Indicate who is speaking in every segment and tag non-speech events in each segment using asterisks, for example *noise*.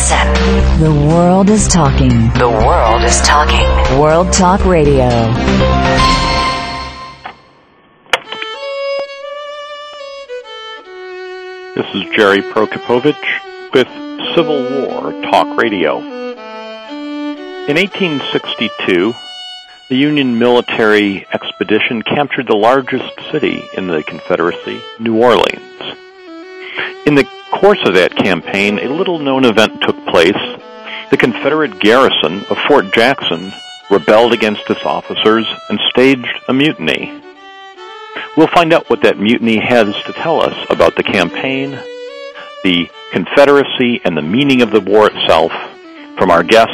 Speaker 1: Listen.
Speaker 2: The world is talking.
Speaker 1: The world is talking.
Speaker 2: World Talk Radio.
Speaker 3: This is Jerry Prokopowicz with Civil War Talk Radio. In 1862, the Union military expedition captured the largest city in the Confederacy, New Orleans. In the course of that campaign, a little known event took place. The Confederate garrison of Fort Jackson rebelled against its officers and staged a mutiny. We'll find out what that mutiny has to tell us about the campaign, the Confederacy, and the meaning of the war itself from our guest,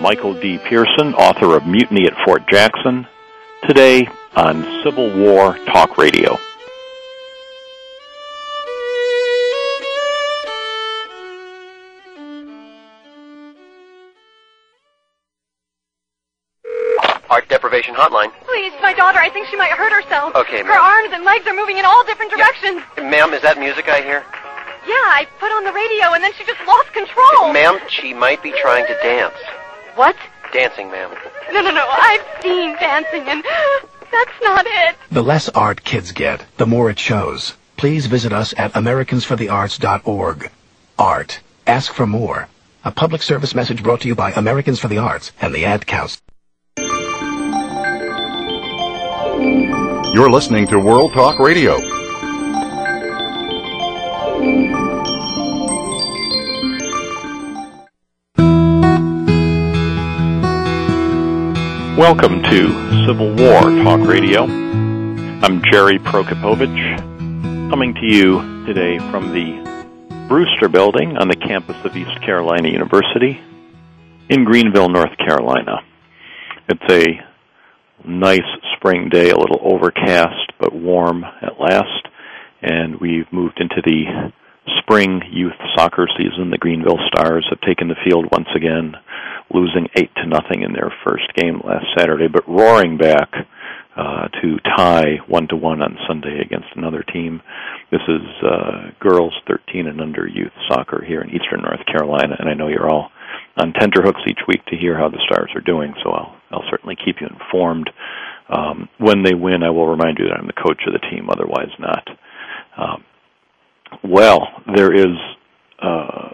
Speaker 3: Michael D. Pierson, author of Mutiny at Fort Jackson, today on Civil War Talk Radio.
Speaker 4: Deprivation Hotline.
Speaker 5: Please, my daughter, I think she might hurt herself.
Speaker 4: Okay, ma'am.
Speaker 5: Her arms and legs are moving in all different directions.
Speaker 4: Ma'am, is that music I hear?
Speaker 5: Yeah, I put on the radio and then she just lost control.
Speaker 4: Ma'am, she might be trying to dance.
Speaker 5: What?
Speaker 4: Dancing, ma'am.
Speaker 5: No, no, no. I've seen dancing and *gasps* that's not it.
Speaker 6: The less art kids get, the more it shows. Please visit us at americansforthearts.org. Art. Ask for more. A public service message brought to you by Americans for the Arts and the Ad Council.
Speaker 7: You're listening to World Talk Radio.
Speaker 3: Welcome to Civil War Talk Radio. I'm Jerry Prokopowicz, coming to you today from the Brewster Building on the campus of East Carolina University in Greenville, North Carolina. It's a nice spring day, a little overcast but warm at last, and we've moved into the spring youth soccer season. The Greenville Stars have taken the field once again, losing eight to nothing in their first game last Saturday, but roaring back uh, to tie one to one on Sunday against another team. This is uh, girls 13 and under youth soccer here in Eastern North Carolina, and I know you're all on tenterhooks each week to hear how the Stars are doing. So I'll I'll certainly keep you informed. Um, when they win, I will remind you that I'm the coach of the team. Otherwise, not. Um, well, there is uh,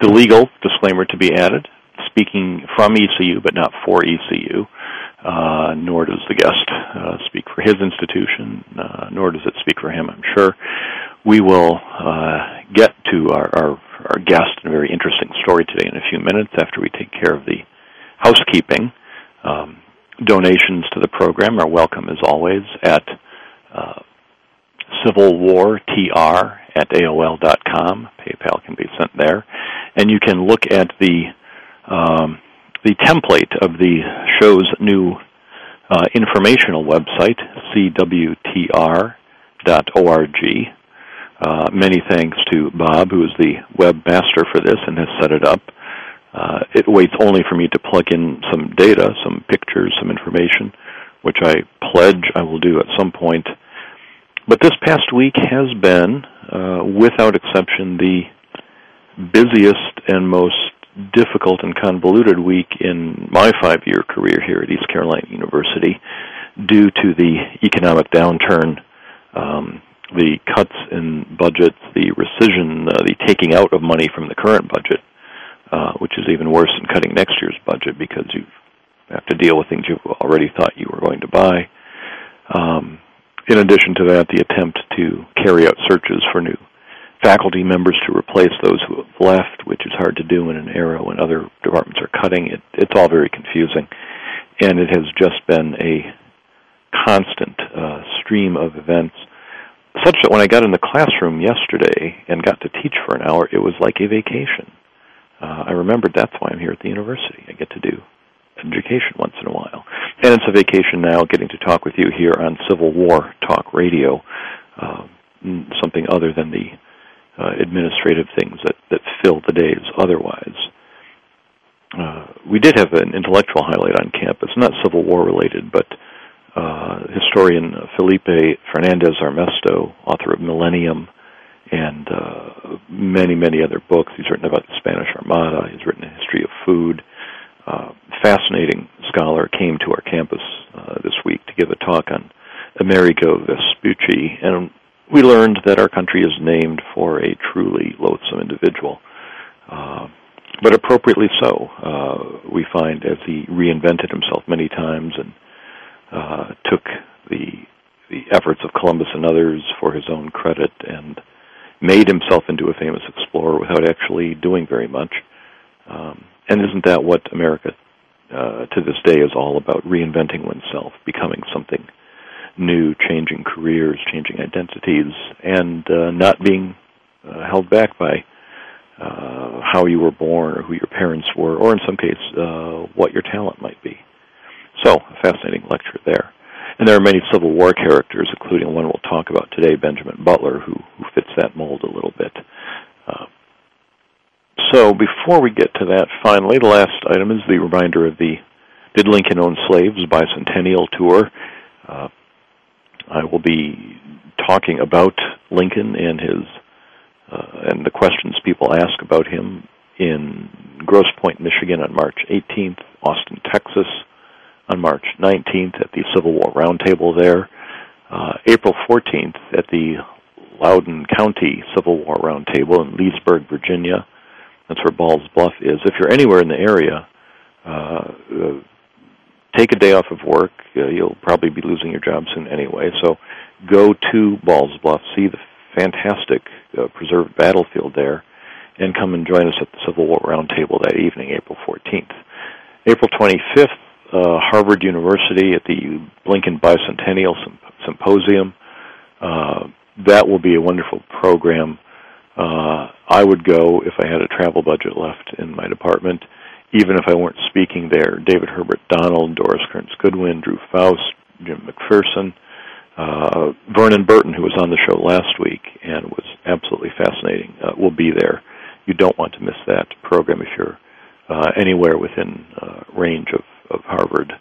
Speaker 3: the legal disclaimer to be added, speaking from ECU but not for ECU, uh, nor does the guest uh, speak for his institution, uh, nor does it speak for him, I'm sure. We will uh, get to our, our, our guest and a very interesting story today in a few minutes after we take care of the housekeeping. Um, donations to the program are welcome as always at uh, civilwartr at AOL.com. PayPal can be sent there. And you can look at the um, the template of the show's new uh, informational website, cwtr.org. Uh, many thanks to Bob, who is the webmaster for this and has set it up. Uh, it waits only for me to plug in some data, some pictures, some information, which I pledge I will do at some point. But this past week has been, uh, without exception, the busiest and most difficult and convoluted week in my five year career here at East Carolina University due to the economic downturn, um, the cuts in budgets, the rescission, uh, the taking out of money from the current budget, uh, which is even worse than cutting next year's budget because you have to deal with things you already thought you were going to buy. Um, in addition to that, the attempt to carry out searches for new faculty members to replace those who have left, which is hard to do in an era when other departments are cutting. It, it's all very confusing, and it has just been a constant uh, stream of events, such that when I got in the classroom yesterday and got to teach for an hour, it was like a vacation. Uh, I remembered that's why I'm here at the university. I get to do education once in a while. And it's a vacation now getting to talk with you here on Civil War Talk Radio, uh, something other than the uh, administrative things that, that fill the days otherwise. Uh, we did have an intellectual highlight on campus, not Civil War related, but uh, historian Felipe Fernandez Armesto, author of Millennium and uh, many, many other books. He's written about the Spanish Armada. He's written a history of food. Uh, fascinating scholar came to our campus uh, this week to give a talk on Amerigo Vespucci, and we learned that our country is named for a truly loathsome individual, uh, but appropriately so. Uh, we find as he reinvented himself many times and uh, took the the efforts of Columbus and others for his own credit and made himself into a famous explorer without actually doing very much. Um, and isn't that what America uh, to this day is all about? Reinventing oneself, becoming something new, changing careers, changing identities, and uh, not being uh, held back by uh, how you were born or who your parents were, or in some case, uh, what your talent might be. So, a fascinating lecture there. And there are many Civil War characters, including one we'll talk about today, Benjamin Butler, who, who fits that mold a little bit. Uh, so before we get to that, finally, the last item is the reminder of the Did Lincoln Own Slaves bicentennial tour. Uh, I will be talking about Lincoln and his uh, and the questions people ask about him in Grosse Pointe, Michigan on March 18th, Austin, Texas on March 19th at the Civil War Roundtable there, uh, April 14th at the Loudoun County Civil War Roundtable in Leesburg, Virginia. That's where Balls Bluff is. If you're anywhere in the area, uh, uh, take a day off of work. Uh, you'll probably be losing your job soon anyway. So go to Balls Bluff, see the fantastic uh, preserved battlefield there, and come and join us at the Civil War Roundtable that evening, April 14th. April 25th, uh, Harvard University at the Lincoln Bicentennial Symp- Symposium. Uh, that will be a wonderful program. Uh, I would go if I had a travel budget left in my department, even if I weren't speaking there. David Herbert Donald, Doris Kearns Goodwin, Drew Faust, Jim McPherson, uh, Vernon Burton, who was on the show last week and was absolutely fascinating, uh, will be there. You don't want to miss that program if you're uh, anywhere within uh, range of of Harvard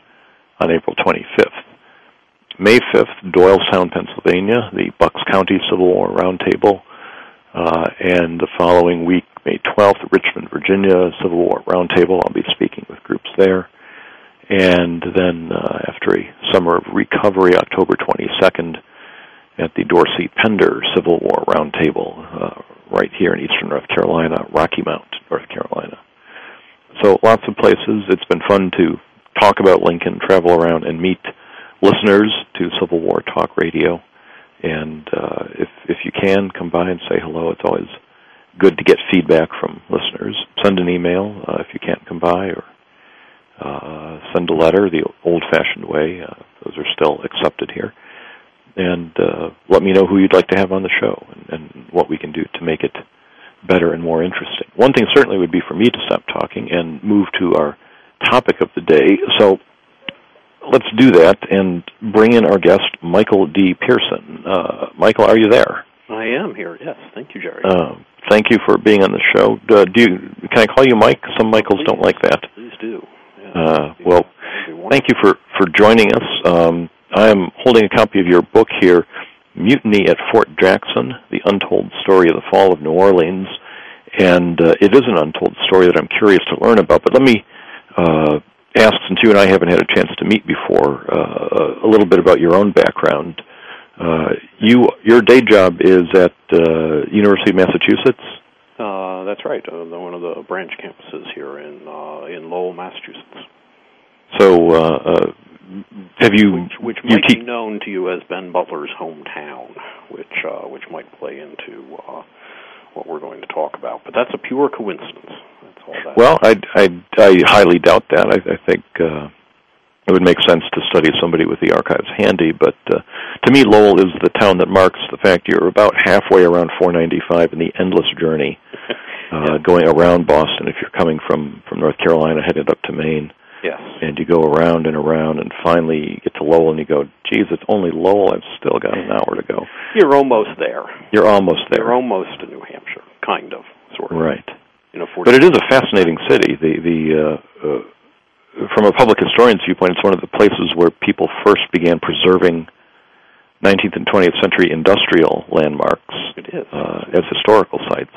Speaker 3: on April 25th. May 5th, Doylestown, Pennsylvania, the Bucks County Civil War Roundtable. Uh, and the following week, May 12th, Richmond, Virginia, Civil War Roundtable. I'll be speaking with groups there. And then uh, after a summer of recovery, October 22nd, at the Dorsey Pender Civil War Roundtable, uh, right here in eastern North Carolina, Rocky Mount, North Carolina. So lots of places. It's been fun to talk about Lincoln, travel around, and meet listeners to Civil War Talk Radio. And uh, if if you can come by and say hello, it's always good to get feedback from listeners. Send an email uh, if you can't come by, or uh, send a letter the old-fashioned way. Uh, those are still accepted here. And uh, let me know who you'd like to have on the show and, and what we can do to make it better and more interesting. One thing certainly would be for me to stop talking and move to our topic of the day. So let's do that and bring in our guest, Michael D. Pierson. Uh, Michael, are you there?
Speaker 8: I am here. Yes, thank you, Jerry.
Speaker 3: Uh, thank you for being on the show. Uh, do you, can I call you Mike? Some Michaels
Speaker 8: please,
Speaker 3: don't like that.
Speaker 8: Please do. Yeah,
Speaker 3: uh, well, thank you for for joining us. Um, I am holding a copy of your book here, Mutiny at Fort Jackson: The Untold Story of the Fall of New Orleans. And uh, it is an untold story that I'm curious to learn about. But let me uh, ask, since you and I haven't had a chance to meet before, uh, a little bit about your own background. Uh, you, your day job is at uh, University of Massachusetts.
Speaker 8: Uh, that's right. Uh, one of the branch campuses here in uh, in Lowell, Massachusetts.
Speaker 3: So, uh, uh, have you
Speaker 8: which, which
Speaker 3: you
Speaker 8: might
Speaker 3: te-
Speaker 8: be known to you as Ben Butler's hometown, which uh, which might play into uh, what we're going to talk about. But that's a pure coincidence. That's all that.
Speaker 3: Well, I I, I highly doubt that. I, I think uh, it would make sense to study somebody with the archives handy. But uh, to me, Lowell is the town that marks the fact you're about halfway around 495 in the endless journey *laughs* uh,
Speaker 8: Yeah.
Speaker 3: going around Boston. If you're coming from from North Carolina, headed up to Maine.
Speaker 8: Yes.
Speaker 3: and you go around and around, and finally you get to Lowell, and you go, "Geez, it's only Lowell. I've still got an hour to go."
Speaker 8: You're almost there.
Speaker 3: You're almost there,
Speaker 8: You're almost to New Hampshire, kind of, sort of.
Speaker 3: right?
Speaker 8: You know, 40
Speaker 3: But it is a fascinating city. The the uh, uh, from a public historian's viewpoint, it's one of the places where people first began preserving 19th and 20th century industrial landmarks
Speaker 8: It is.
Speaker 3: uh, as historical sites.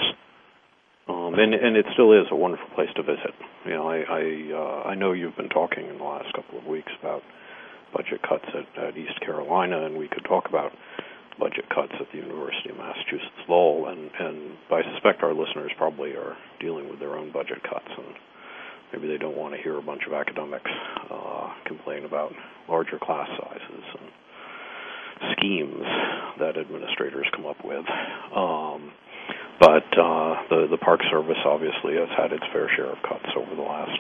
Speaker 8: And and it still is a wonderful place to visit. You know, I I, uh, I know you've been talking in the last couple of weeks about budget cuts at, at East Carolina, and we could talk about budget cuts at the University of Massachusetts Lowell, and and I suspect our listeners probably are dealing with their own budget cuts, and maybe they don't want to hear a bunch of academics uh, complain about larger class sizes and schemes that administrators come up with. Um, but uh, the the Park Service obviously has had its fair share of cuts over the last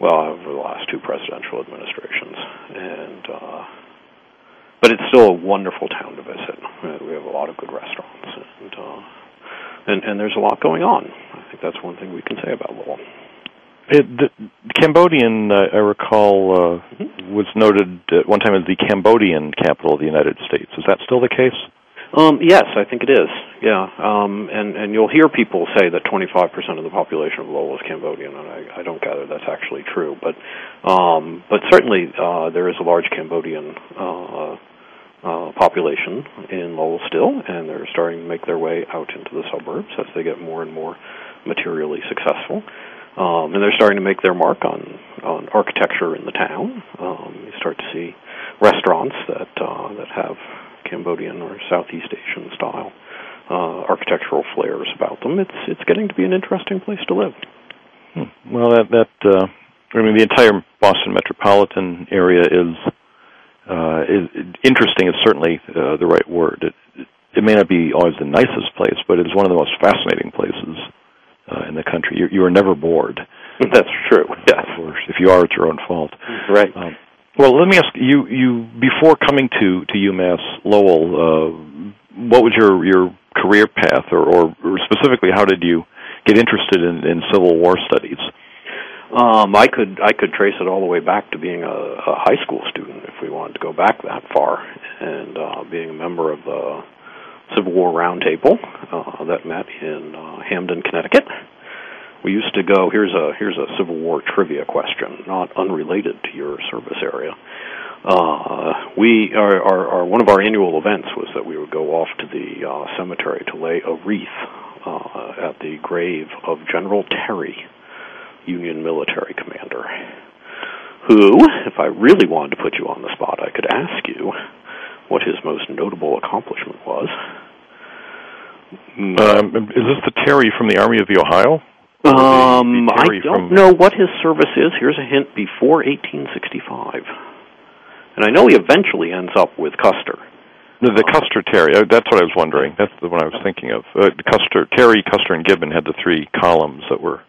Speaker 8: well over the last two presidential administrations, and uh, but it's still a wonderful town to visit. Uh, we have a lot of good restaurants, and uh, and and there's a lot going on. I think that's one thing we can say about Lowell.
Speaker 3: It, the Cambodian, uh, I recall, uh,
Speaker 8: Mm-hmm.
Speaker 3: was noted at one time as the Cambodian capital of the United States. Is that still the case?
Speaker 8: Um, yes, I think it is. Yeah, um, and and you'll hear people say that 25% of the population of Lowell is Cambodian, and I, I don't gather that's actually true. But um, but certainly uh, there is a large Cambodian uh, uh, population in Lowell still, and they're starting to make their way out into the suburbs as they get more and more materially successful. Um, and they're starting to make their mark on on architecture in the town. Um, you start to see restaurants that uh, that have Cambodian or Southeast Asian style uh, architectural flares about them. It's it's getting to be an interesting place to live.
Speaker 3: Hmm. Well, that that uh, I mean, the entire Boston metropolitan area is uh, is interesting. Is certainly uh, the right word. It, it may not be always the nicest place, but it is one of the most fascinating places uh, in the country. You, you are never bored. *laughs*
Speaker 8: That's true. Yes.
Speaker 3: Or if you are, it's your own fault.
Speaker 8: Right.
Speaker 3: Um, well, let me ask you. You before coming to to UMass Lowell, uh, what was your your career path, or, or, specifically, how did you get interested in, in Civil War studies?
Speaker 8: Um, I could I could trace it all the way back to being a, a high school student, if we wanted to go back that far, and uh, being a member of the Civil War Roundtable uh, that met in uh, Hamden, Connecticut. We used to go. Here's a here's a Civil War trivia question, not unrelated to your service area. Uh, we our, our, our one of our annual events was that we would go off to the uh, cemetery to lay a wreath uh, at the grave of General Terry, Union military commander, who, if I really wanted to put you on the spot, I could ask you what his most notable accomplishment was.
Speaker 3: Um, is this the Terry from the Army of the Ohio? The-
Speaker 8: Um,
Speaker 3: the
Speaker 8: I don't
Speaker 3: from-
Speaker 8: know what his service is. Here's a hint: before 1865, and I know he eventually ends up with Custer.
Speaker 3: The, the Custer Terry. Uh, that's what I was wondering. That's the one I was thinking of. Uh, Custer, Terry, Custer, and Gibbon had the three columns that were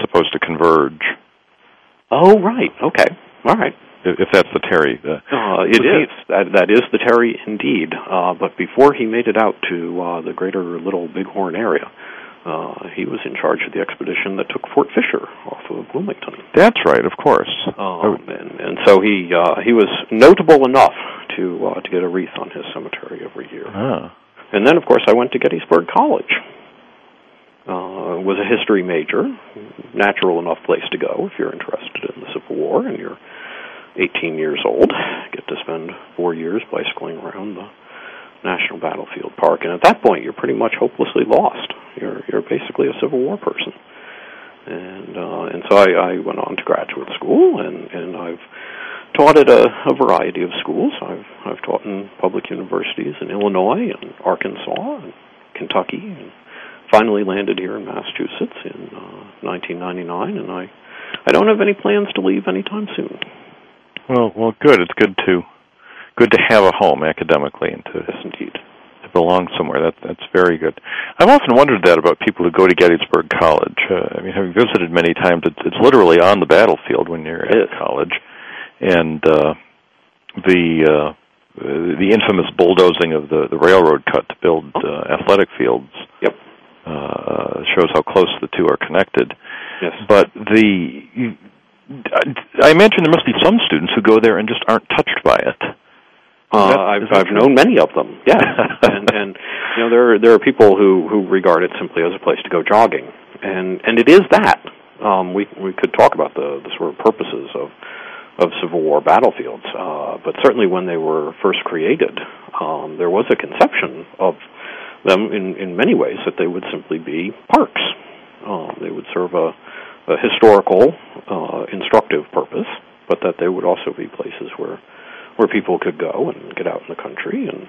Speaker 3: supposed to converge.
Speaker 8: Oh, right. Okay. All right.
Speaker 3: If, if that's the Terry. Uh,
Speaker 8: Uh, it
Speaker 3: Was he-
Speaker 8: is. That that is the Terry indeed. Uh, but before he made it out to uh, the greater Little Bighorn area, uh, he was in charge of the expedition that took Fort Fisher off of Wilmington.
Speaker 3: that's right, of course.
Speaker 8: Um, and, and so he uh, he was notable enough to uh, to get a wreath on his cemetery every year.
Speaker 3: Ah.
Speaker 8: And then, of course, I went to Gettysburg College. Uh, was a history major, natural enough place to go if you're interested in the Civil War and you're 18 years old. Get to spend four years bicycling around the National Battlefield Park, and at that point, you're pretty much hopelessly lost. You're you're basically a Civil War person. And uh, and so I, I went on to graduate school, and and I've taught at a, a variety of schools. I've I've taught in public universities in Illinois and Arkansas and Kentucky, and finally landed here in Massachusetts in uh, 1999. And I I don't have any plans to leave anytime soon.
Speaker 3: Well, well, good. It's good to good to have a home academically and to,
Speaker 8: indeed.
Speaker 3: to belong somewhere. That that's very good. I've often wondered that about people who go to Gettysburg College. Uh, I mean, having visited many times, it's, it's literally on the battlefield when you're at college, and uh, the uh, the infamous bulldozing of the the railroad cut to build uh, athletic fields.
Speaker 8: Yep.
Speaker 3: Uh, shows how close the two are connected.
Speaker 8: Yes.
Speaker 3: But the I imagine there must be some students who go there and just aren't touched by it.
Speaker 8: Uh,
Speaker 3: that-
Speaker 8: I've I've
Speaker 3: true?
Speaker 8: known many of them. Yes, *laughs* and and you know there are, there are people who who regard it simply as a place to go jogging, and and it is that. Um, we we could talk about the the sort of purposes of of Civil War battlefields, uh, but certainly when they were first created, um, there was a conception of them in in many ways that they would simply be parks Um, they would serve a, a historical, uh, instructive purpose, but that they would also be places where where people could go and get out in the country and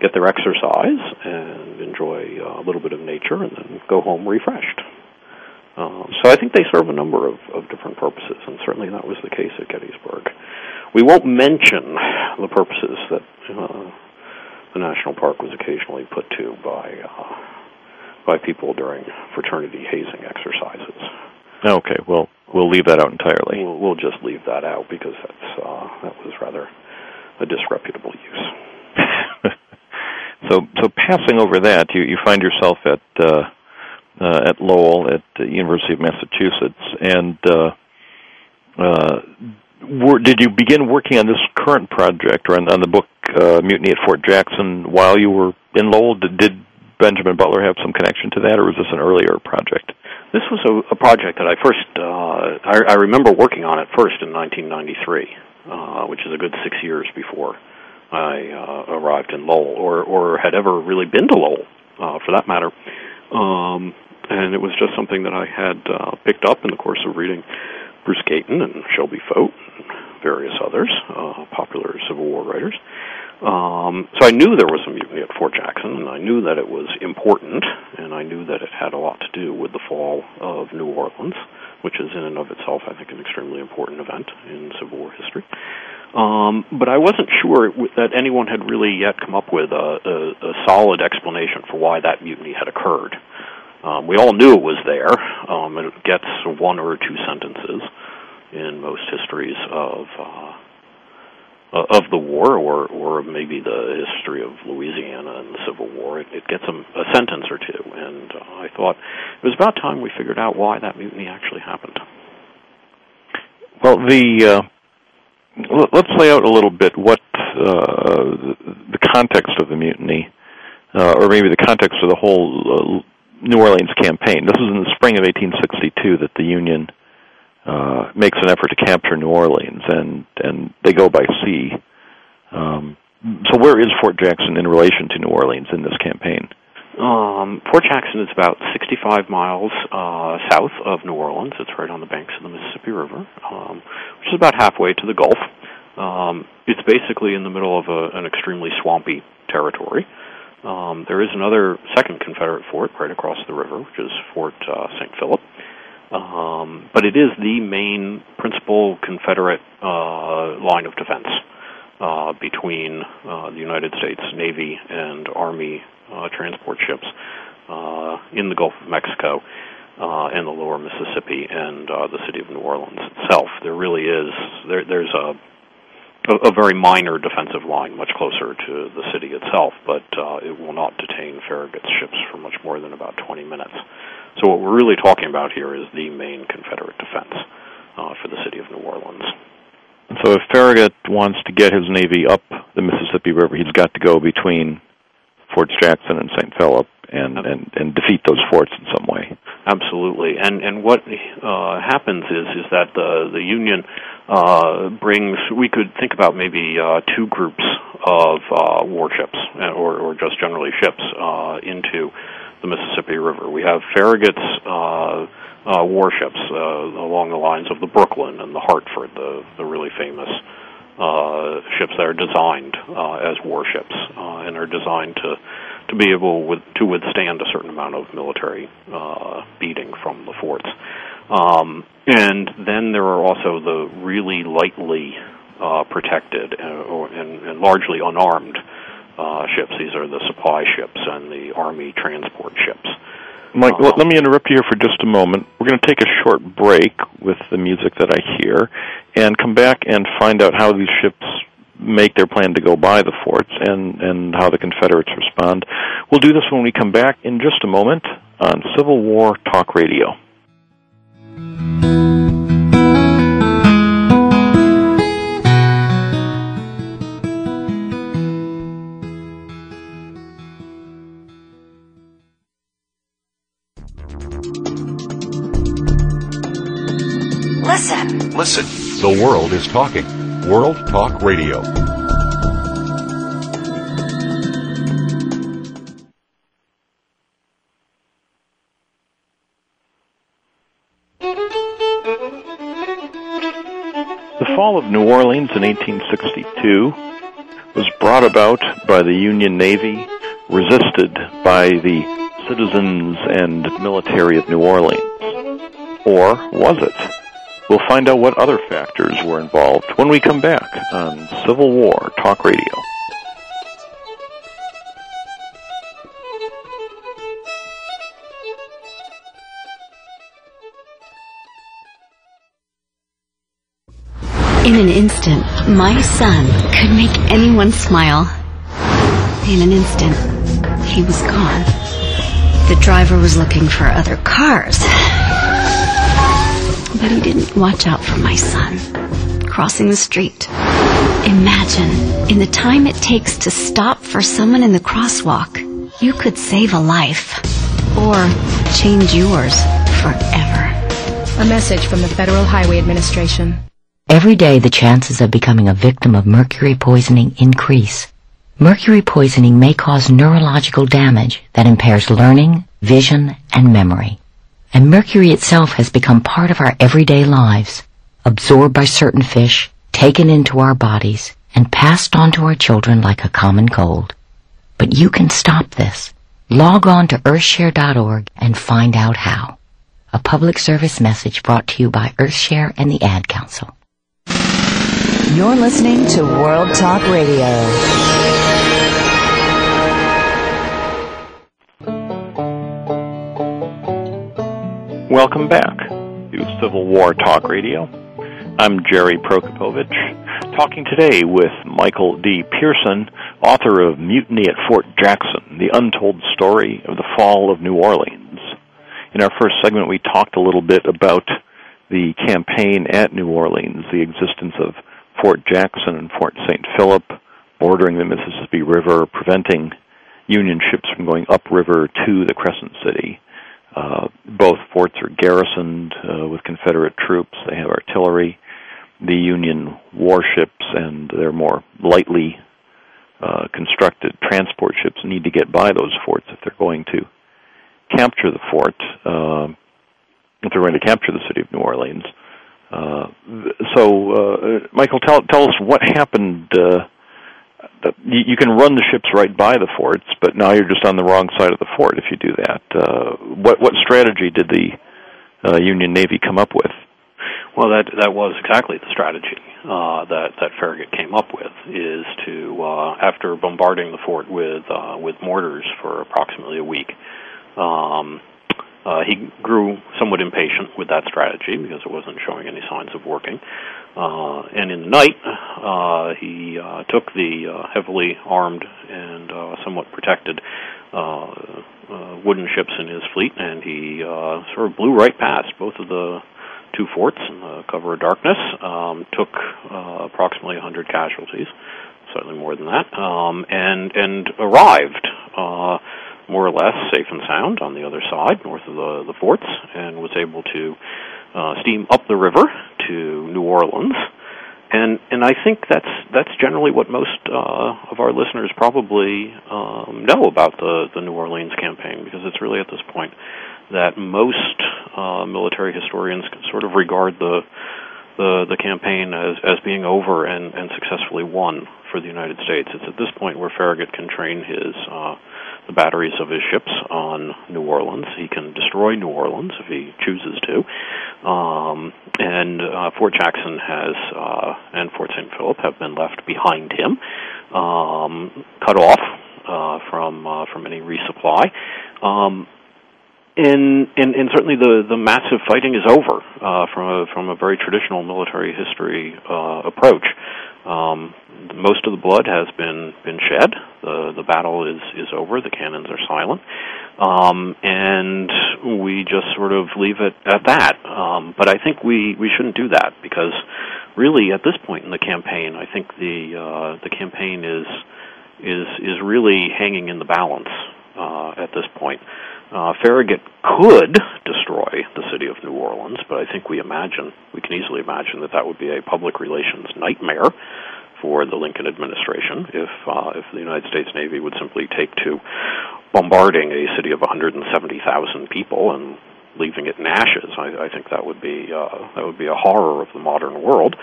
Speaker 8: get their exercise and enjoy uh, a little bit of nature and then go home refreshed. Um, so I think they serve a number of, of different purposes, and certainly that was the case at Gettysburg. We won't mention the purposes that uh, the national park was occasionally put to by uh, by people during fraternity hazing exercises.
Speaker 3: Okay, well, we'll leave that out entirely.
Speaker 8: We'll, we'll just leave that out because that's uh, that was rather a disreputable use. *laughs*
Speaker 3: so, so passing over that, you you find yourself at uh, uh, at Lowell at the University of Massachusetts, and uh, uh, were, did you begin working on this current project or on, on the book uh, Mutiny at Fort Jackson while you were in Lowell? Did, did Benjamin Butler have some connection to that, or was this an earlier project?
Speaker 8: This was a, a project that I first uh, I, I remember working on it first in 1993, uh, which is a good six years before I uh, arrived in Lowell, or or had ever really been to Lowell, uh, for that matter. Um, and it was just something that I had uh, picked up in the course of reading Bruce Catton and Shelby Foote and various others, uh, popular Civil War writers. Um, so I knew there was a mutiny at Fort Jackson, and I knew that it was important, and I knew that it had a lot to do with the fall of New Orleans, which is in and of itself, I think, an extremely important event in Civil War history. Um, but I wasn't sure that anyone had really yet come up with a, a, a solid explanation for why that mutiny had occurred. Um, we all knew it was there, um, and it gets one or two sentences in most histories of uh, of the war, or or maybe the history of Louisiana and the Civil War. It, it gets a, a sentence or two, and uh, I thought it was about time we figured out why that mutiny actually happened.
Speaker 3: Well, the uh, let's lay out a little bit what uh, the context of the mutiny, uh, or maybe the context of the whole uh, New Orleans campaign. This is in the spring of 1862 that the Union uh, makes an effort to capture New Orleans, and and they go by sea. Um, so, where is Fort Jackson in relation to New Orleans in this campaign?
Speaker 8: Um, Fort Jackson is about 65 miles uh, south of New Orleans. It's right on the banks of the Mississippi River, um, which is about halfway to the Gulf. Um, it's basically in the middle of a, an extremely swampy territory. Um, there is another second Confederate fort right across the river, which is Fort uh, St. Philip. Um, but it is the main principal Confederate uh, line of defense uh, between uh, the United States Navy and Army uh, transport ships uh, in the Gulf of Mexico uh, and the lower Mississippi and uh, the city of New Orleans itself. There really is there, there's a a, a very minor defensive line, much closer to the city itself, but uh, it will not detain Farragut's ships for much more than about 20 minutes. So what we're really talking about here is the main Confederate defense uh, for the city of New Orleans.
Speaker 3: So if Farragut wants to get his navy up the Mississippi River, he's got to go between Forts Jackson and St. Philip and, and, and defeat those forts in some way.
Speaker 8: Absolutely, and and what uh, happens is is that the the Union uh, brings. We could think about maybe uh, two groups of uh, warships, uh, or or just generally ships, uh, into the Mississippi River. We have Farragut's warships along the lines of the Brooklyn and the Hartford, the the really famous ships that are designed as warships and are designed to to be able with, to withstand a certain amount of military uh, beating from the forts. Um, and then there are also the really lightly uh, protected and, or, and, and largely unarmed uh, ships. These are the supply ships and the army transport ships.
Speaker 3: Mike, uh, let me interrupt you here for just a moment. We're going to take a short break with the music that I hear and come back and find out how these ships make their plan to go by the forts and, and how the Confederates respond. We'll do this when we come back in just a moment on Civil War Talk Radio.
Speaker 1: Listen.
Speaker 7: Listen. The world is talking. World Talk Radio.
Speaker 3: The fall of New Orleans in 1862 was brought about by the Union Navy, resisted by the citizens and military of New Orleans. Or was it? We'll find out what other factors were involved when we come back on Civil War Talk Radio.
Speaker 9: In an instant, my son could make anyone smile. In an instant, he was gone. The driver was looking for other cars. But he didn't watch out for my son. Crossing the street. Imagine, in the time it takes to stop for someone in the crosswalk, you could save a life. Or change yours forever.
Speaker 10: A message from the Federal Highway Administration.
Speaker 2: Every day the chances of becoming a victim of mercury poisoning increase. Mercury poisoning may cause neurological damage that impairs learning, vision, and memory. And mercury itself has become part of our everyday lives, absorbed by certain fish, taken into our bodies, and passed on to our children like a common cold. But you can stop this. Log on to earthshare.org and find out how. A public service message brought to you by Earthshare and the Ad Council.
Speaker 11: You're listening to World Talk Radio.
Speaker 3: Welcome back to Civil War Talk Radio. I'm Jerry Prokopowicz, talking today with Michael D. Pierson, author of Mutiny at Fort Jackson, the untold story of the fall of New Orleans. In our first segment, we talked a little bit about the campaign at New Orleans, the existence of Fort Jackson and Fort St. Philip, bordering the Mississippi River, preventing Union ships from going upriver to the Crescent City. Uh, both forts are garrisoned uh, with Confederate troops. They have artillery. The Union warships and their more lightly uh, constructed transport ships need to get by those forts if they're going to capture the fort. Uh, if they're going to capture the city of New Orleans. Uh, so, uh, Michael, tell tell us what happened. Uh, you, you, can run the ships right by the forts, but now you're just on the wrong side of the fort if you do that. Uh, what what strategy did the uh, Union Navy come up with?
Speaker 8: Well, that that was exactly the strategy uh, that that Farragut came up with. Is to uh, after bombarding the fort with uh, with mortars for approximately a week. Um, uh, he grew somewhat impatient with that strategy because it wasn't showing any signs of working. Uh, and in the night, uh, he uh, took the uh, heavily armed and uh, somewhat protected uh, uh, wooden ships in his fleet, and he uh, sort of blew right past both of the two forts in the cover of darkness. Um, took uh, approximately 100 casualties, slightly more than that, um, and and arrived. Uh, more or less safe and sound on the other side, north of the, the forts, and was able to uh, steam up the river to New Orleans. And and I think that's that's generally what most uh, of our listeners probably um, know about the the New Orleans campaign because it's really at this point that most uh, military historians sort of regard the the the campaign as as being over and and successfully won for the United States. It's at this point where Farragut can train his uh, the batteries of his ships on New Orleans. He can destroy New Orleans if he chooses to. Um, and uh, Fort Jackson has uh, and Fort St. Philip have been left behind him, um, cut off uh, from uh, from any resupply. Um, and, and, and certainly the, the massive fighting is over uh, from a from a very traditional military history uh, approach. Um, most of the blood has been been shed. The the battle is is over. The cannons are silent, um, and we just sort of leave it at that. Um, but I think we we shouldn't do that because really at this point in the campaign, I think the uh, the campaign is is is really hanging in the balance uh, at this point. Uh, Farragut could destroy the city of New Orleans, but I think we imagine, we can easily imagine that that would be a public relations nightmare for the Lincoln administration if uh, if the United States Navy would simply take to bombarding a city of 170,000 people and leaving it in ashes. I, I think that would be uh, that would be a horror of the modern world.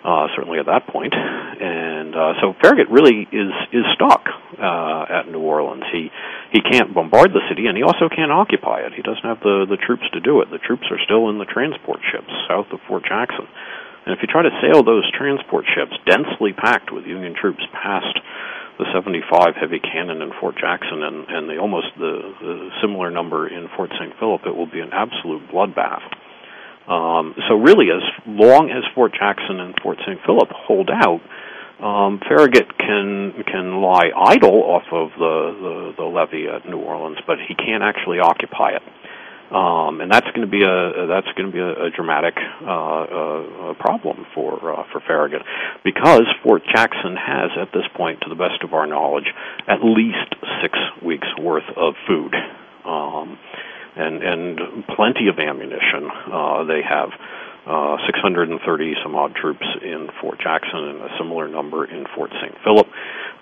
Speaker 8: Uh, certainly at that point, and uh, so Farragut really is is stuck uh, at New Orleans. He he can't bombard the city, and he also can't occupy it. He doesn't have the the troops to do it. The troops are still in the transport ships south of Fort Jackson, and if you try to sail those transport ships, densely packed with Union troops, past the 75 heavy cannon in Fort Jackson and, and the almost the, the similar number in Fort St. Philip, it will be an absolute bloodbath. Um, so really, as long as Fort Jackson and Fort St. Philip hold out, um, Farragut can can lie idle off of the, the the levee at New Orleans, but he can't actually occupy it. Um, and that's going to be a that's going to be a, a dramatic uh, uh, problem for uh, for Farragut because Fort Jackson has at this point, to the best of our knowledge, at least six weeks worth of food. Um, and and plenty of ammunition. Uh, they have uh, 630 some odd troops in Fort Jackson and a similar number in Fort St. Philip.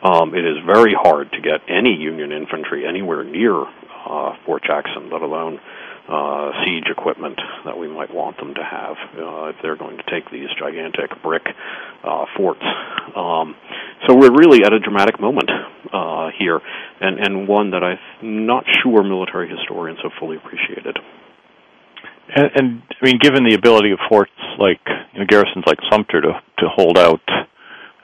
Speaker 8: Um, it is very hard to get any Union infantry anywhere near uh, Fort Jackson, let alone uh, siege equipment that we might want them to have uh, if they're going to take these gigantic brick uh, forts. Um, so we're really at a dramatic moment uh, here, and, and one that I'm not sure military historians have fully appreciated.
Speaker 3: And, and I mean, given the ability of forts like you know, garrisons like Sumter to to hold out,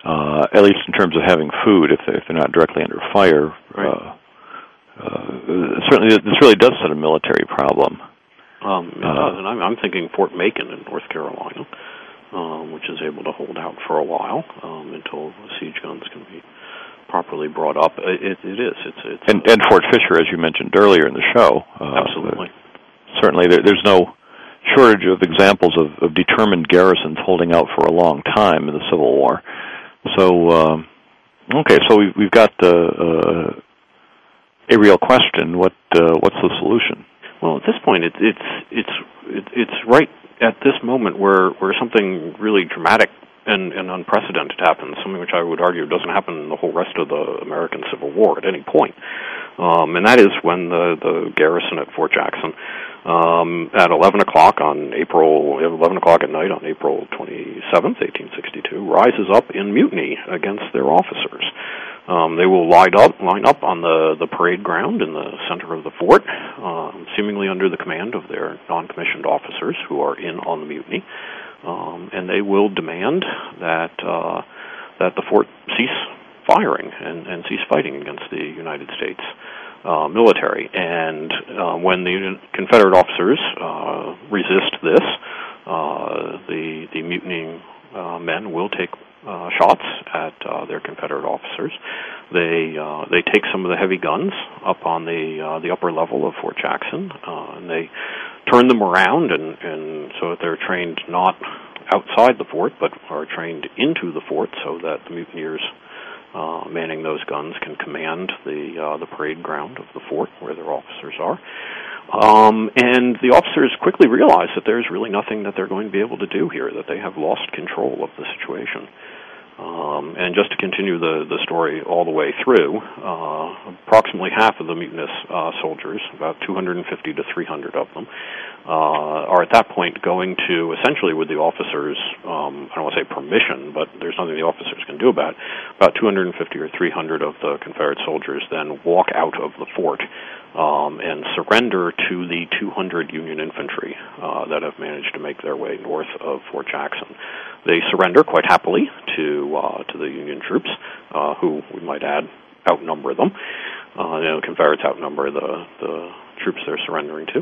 Speaker 3: uh, at least in terms of having food, if they're, if they're not directly under fire,
Speaker 8: right.
Speaker 3: uh, uh, certainly this really does set a military problem.
Speaker 8: Um, it uh, does, and I'm, I'm thinking Fort Macon in North Carolina, um, which is able to hold out for a while um, until siege guns can be properly brought up. It, it is. It's, it's
Speaker 3: and, and Fort Fisher, as you mentioned earlier in the show.
Speaker 8: Uh, absolutely.
Speaker 3: Certainly, there, there's no shortage of examples of, of determined garrisons holding out for a long time in the Civil War. So, um, okay, so we've, we've got the uh, a real question. What uh, what's the solution?
Speaker 8: Well, at this point, it, it's it's it, it's right at this moment where where something really dramatic and, and unprecedented happens. Something which I would argue doesn't happen in the whole rest of the American Civil War at any point. Um, and that is when the the garrison at Fort Jackson um, at 11 o'clock on April 11 o'clock at night on April 27th, 1862, rises up in mutiny against their officers. Um, they will line up, line up on the, the parade ground in the center of the fort, um, seemingly under the command of their non-commissioned officers who are in on the mutiny, um, and they will demand that uh, that the fort cease firing and, and cease fighting against the United States uh, military. And uh, when the Confederate officers uh, resist this, uh, the the mutinying uh, men will take uh, shots at uh, their Confederate officers. They uh, they take some of the heavy guns up on the uh, the upper level of Fort Jackson, uh, and they turn them around, and, and so that they're trained not outside the fort, but are trained into the fort, so that the mutineers uh, manning those guns can command the uh, the parade ground of the fort where their officers are. Um, and the officers quickly realize that there's really nothing that they're going to be able to do here, that they have lost control of the situation. Um, and just to continue the, the story all the way through, uh, approximately half of the mutinous uh, soldiers, about 250 to 300 of them, uh, are at that point going to essentially with the officers, um, I don't want to say permission, but there's nothing the officers can do about it. About 250 or 300 of the Confederate soldiers then walk out of the fort um, and surrender to the 200 Union infantry uh, that have managed to make their way north of Fort Jackson. They surrender quite happily to uh, to the Union troops, uh, who we might add outnumber them. Uh, you know, Confederates outnumber the the troops they're surrendering to,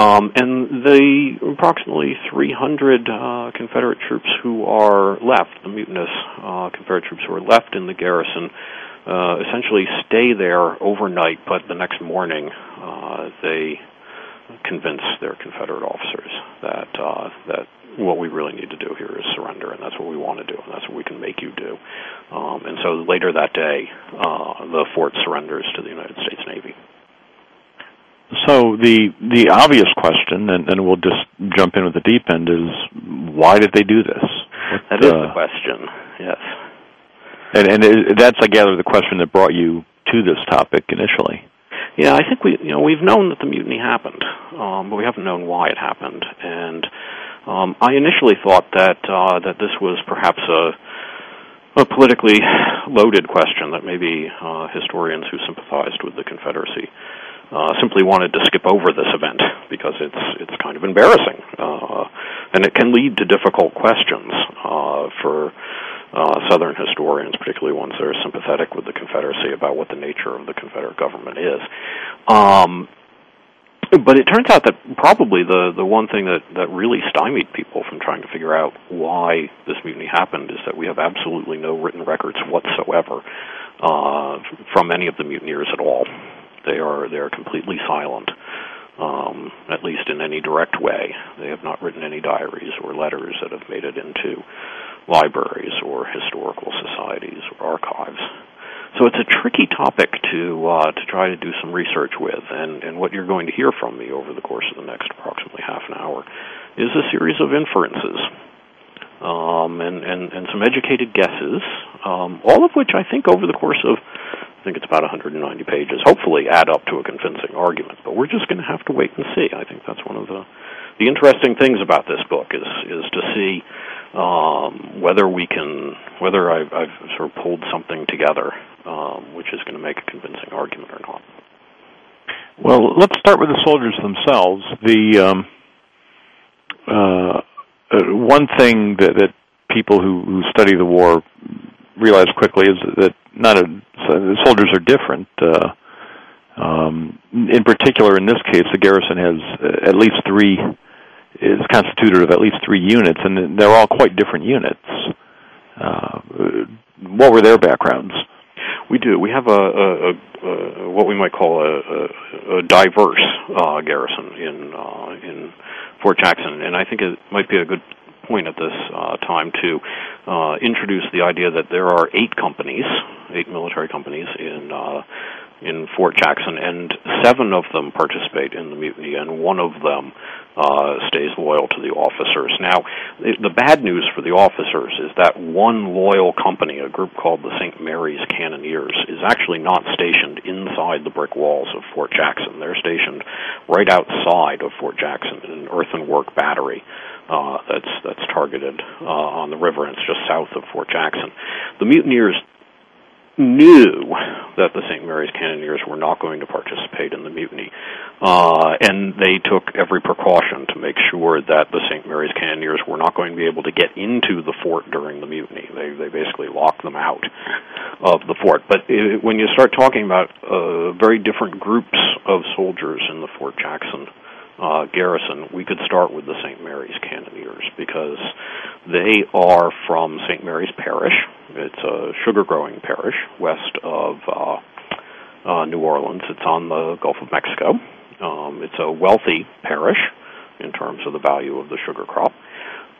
Speaker 8: um, and the approximately 300 uh, Confederate troops who are left, the mutinous uh, Confederate troops who are left in the garrison, uh, essentially stay there overnight, but the next morning uh, they convince their Confederate officers that uh, that what we really need to do here is surrender, and that's what we want to do, and that's what we can make you do. Um, and so later that day, uh, the fort surrenders to the United States Navy.
Speaker 3: So the the obvious question, and, and we'll just jump in with the deep end, is why did they do this?
Speaker 8: What, that is uh, the question. Yes.
Speaker 3: And, and it, that's, I gather, the question that brought you to this topic initially.
Speaker 8: Yeah, I think we you know we've known that the mutiny happened, um, but we haven't known why it happened. And um, I initially thought that uh, that this was perhaps a, a politically loaded question that maybe uh, historians who sympathized with the Confederacy uh, simply wanted to skip over this event because it's it's kind of embarrassing, uh, and it can lead to difficult questions uh, for uh, Southern historians, particularly ones that are sympathetic with the Confederacy, about what the nature of the Confederate government is. Um, but it turns out that probably the the one thing that that really stymied people from trying to figure out why this mutiny happened is that we have absolutely no written records whatsoever uh, from any of the mutineers at all. They are they are completely silent, um, at least in any direct way. They have not written any diaries or letters that have made it into libraries or historical societies or archives. So it's a tricky topic to uh, to try to do some research with, and, and what you're going to hear from me over the course of the next approximately half an hour is a series of inferences um, and, and, and some educated guesses, um, all of which I think over the course of I think it's about 190 pages, hopefully add up to a convincing argument. But we're just going to have to wait and see. I think that's one of the the interesting things about this book is is to see um, whether we can, whether I've, I've sort of pulled something together um, which is going to make a convincing argument or not.
Speaker 3: Well, let's start with the soldiers themselves. The um, uh, uh, one thing that, that people who, who study the war realize quickly is that not a, soldiers are different. Uh, um, in particular, in this case, the garrison has uh, at least three is constituted of at least three units, and they're all quite different units. Uh, what were their backgrounds?
Speaker 8: We do. We have a, a, a, a what we might call a, a diverse uh, garrison in uh, in Fort Jackson, and I think it might be a good point at this uh, time to uh, introduce the idea that there are eight companies, eight military companies in uh, in Fort Jackson, and seven of them participate in the mutiny, and one of them uh, stays loyal to the officers. Now, the bad news for the officers is that one loyal company, a group called the St. Mary's Cannoneers, is actually not stationed inside the brick walls of Fort Jackson. They're stationed right outside of Fort Jackson in an earthenwork battery. Uh, that's that's targeted uh, on the river, and it's just south of Fort Jackson. The mutineers knew that the St. Mary's Cannoneers were not going to participate in the mutiny, uh, and they took every precaution to make sure that the St. Mary's Cannoneers were not going to be able to get into the fort during the mutiny. They they basically locked them out of the fort. But it, when you start talking about uh, very different groups of soldiers in the Fort Jackson uh, garrison, we could start with the St. Mary's Cannoneers because they are from St. Mary's Parish. It's a sugar growing parish west of uh, uh, New Orleans. It's on the Gulf of Mexico. Um, it's a wealthy parish in terms of the value of the sugar crop.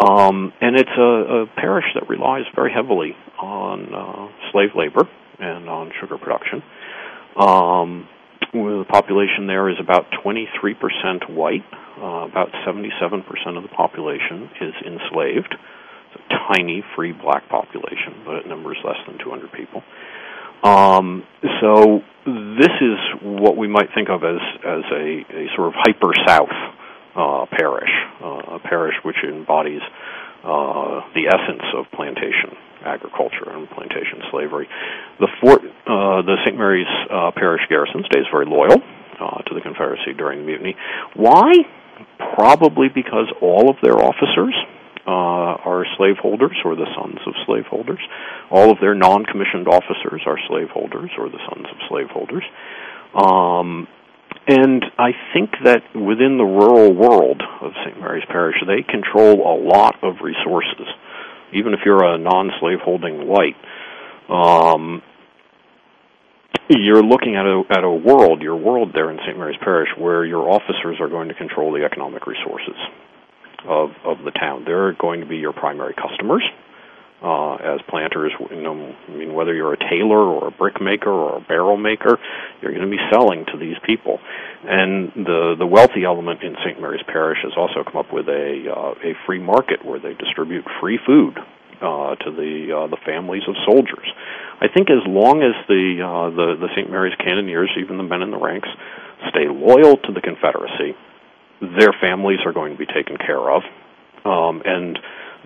Speaker 8: Um, and it's a, a parish that relies very heavily on uh, slave labor and on sugar production. Um, the population there is about 23% white. Uh, about 77% of the population is enslaved. It's a tiny free black population, but it numbers less than 200 people. Um, so this is what we might think of as as a, a sort of hyper south uh, parish, uh, a parish which embodies uh, the essence of plantation agriculture and plantation slavery. The fort, uh, the St. Mary's uh, Parish garrison stays very loyal uh, to the Confederacy during the mutiny. Why? Probably because all of their officers uh, are slaveholders or the sons of slaveholders. All of their non-commissioned officers are slaveholders or the sons of slaveholders. Um, and I think that within the rural world of St. Mary's Parish, they control a lot of resources even if you're a non slaveholding white, um, you're looking at a at a world, your world there in St. Mary's Parish, where your officers are going to control the economic resources of of the town. They're going to be your primary customers uh, as planters. You know, I mean, whether you're a tailor or a brickmaker or a barrel maker, you're going to be selling to these people. And the the wealthy element in St. Mary's Parish has also come up with a uh, a free market where they distribute free food uh, to the uh, the families of soldiers. I think as long as the uh, the the St. Mary's Cannoneers, even the men in the ranks, stay loyal to the Confederacy, their families are going to be taken care of, um, and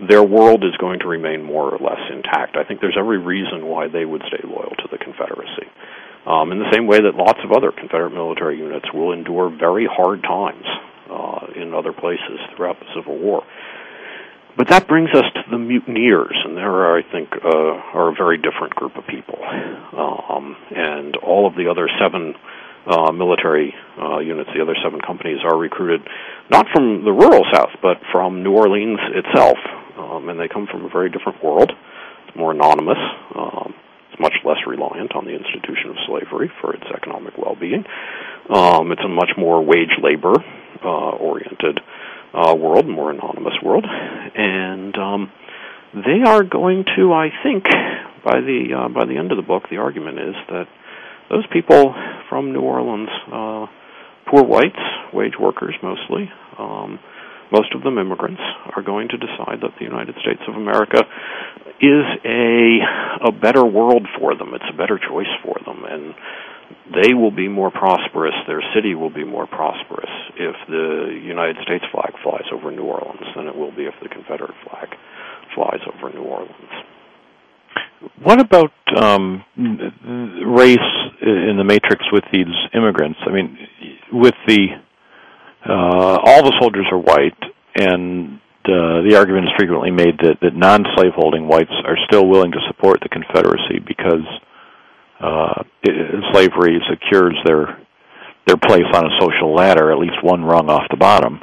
Speaker 8: their world is going to remain more or less intact. I think there's every reason why they would stay loyal to the Confederacy. Um, in the same way that lots of other Confederate military units will endure very hard times uh, in other places throughout the Civil War. But that brings us to the mutineers, and there, I think, uh, are a very different group of people. Um, and all of the other seven uh, military uh, units, the other seven companies, are recruited not from the rural South, but from New Orleans itself. Um, and they come from a very different world. It's more anonymous. Um, it's much less reliant on the institution of slavery for its economic well-being. Um, it's a much more wage labor uh, oriented uh, world, more anonymous world, and um, they are going to, I think, by the uh, by the end of the book, the argument is that those people from New Orleans, uh, poor whites, wage workers mostly, um, most of them immigrants, are going to decide that the United States of America is a a better world for them. It's a better choice for them, and they will be more prosperous. Their city will be more prosperous if the United States flag flies over New Orleans than it will be if the Confederate flag flies over New Orleans.
Speaker 3: What about um, race in the matrix with these immigrants? I mean, with the uh, all the soldiers are white, and uh, the argument is frequently made that, that non-slaveholding whites are still willing to support the Confederacy because uh, it, slavery secures their their place on a social ladder, at least one rung off the bottom.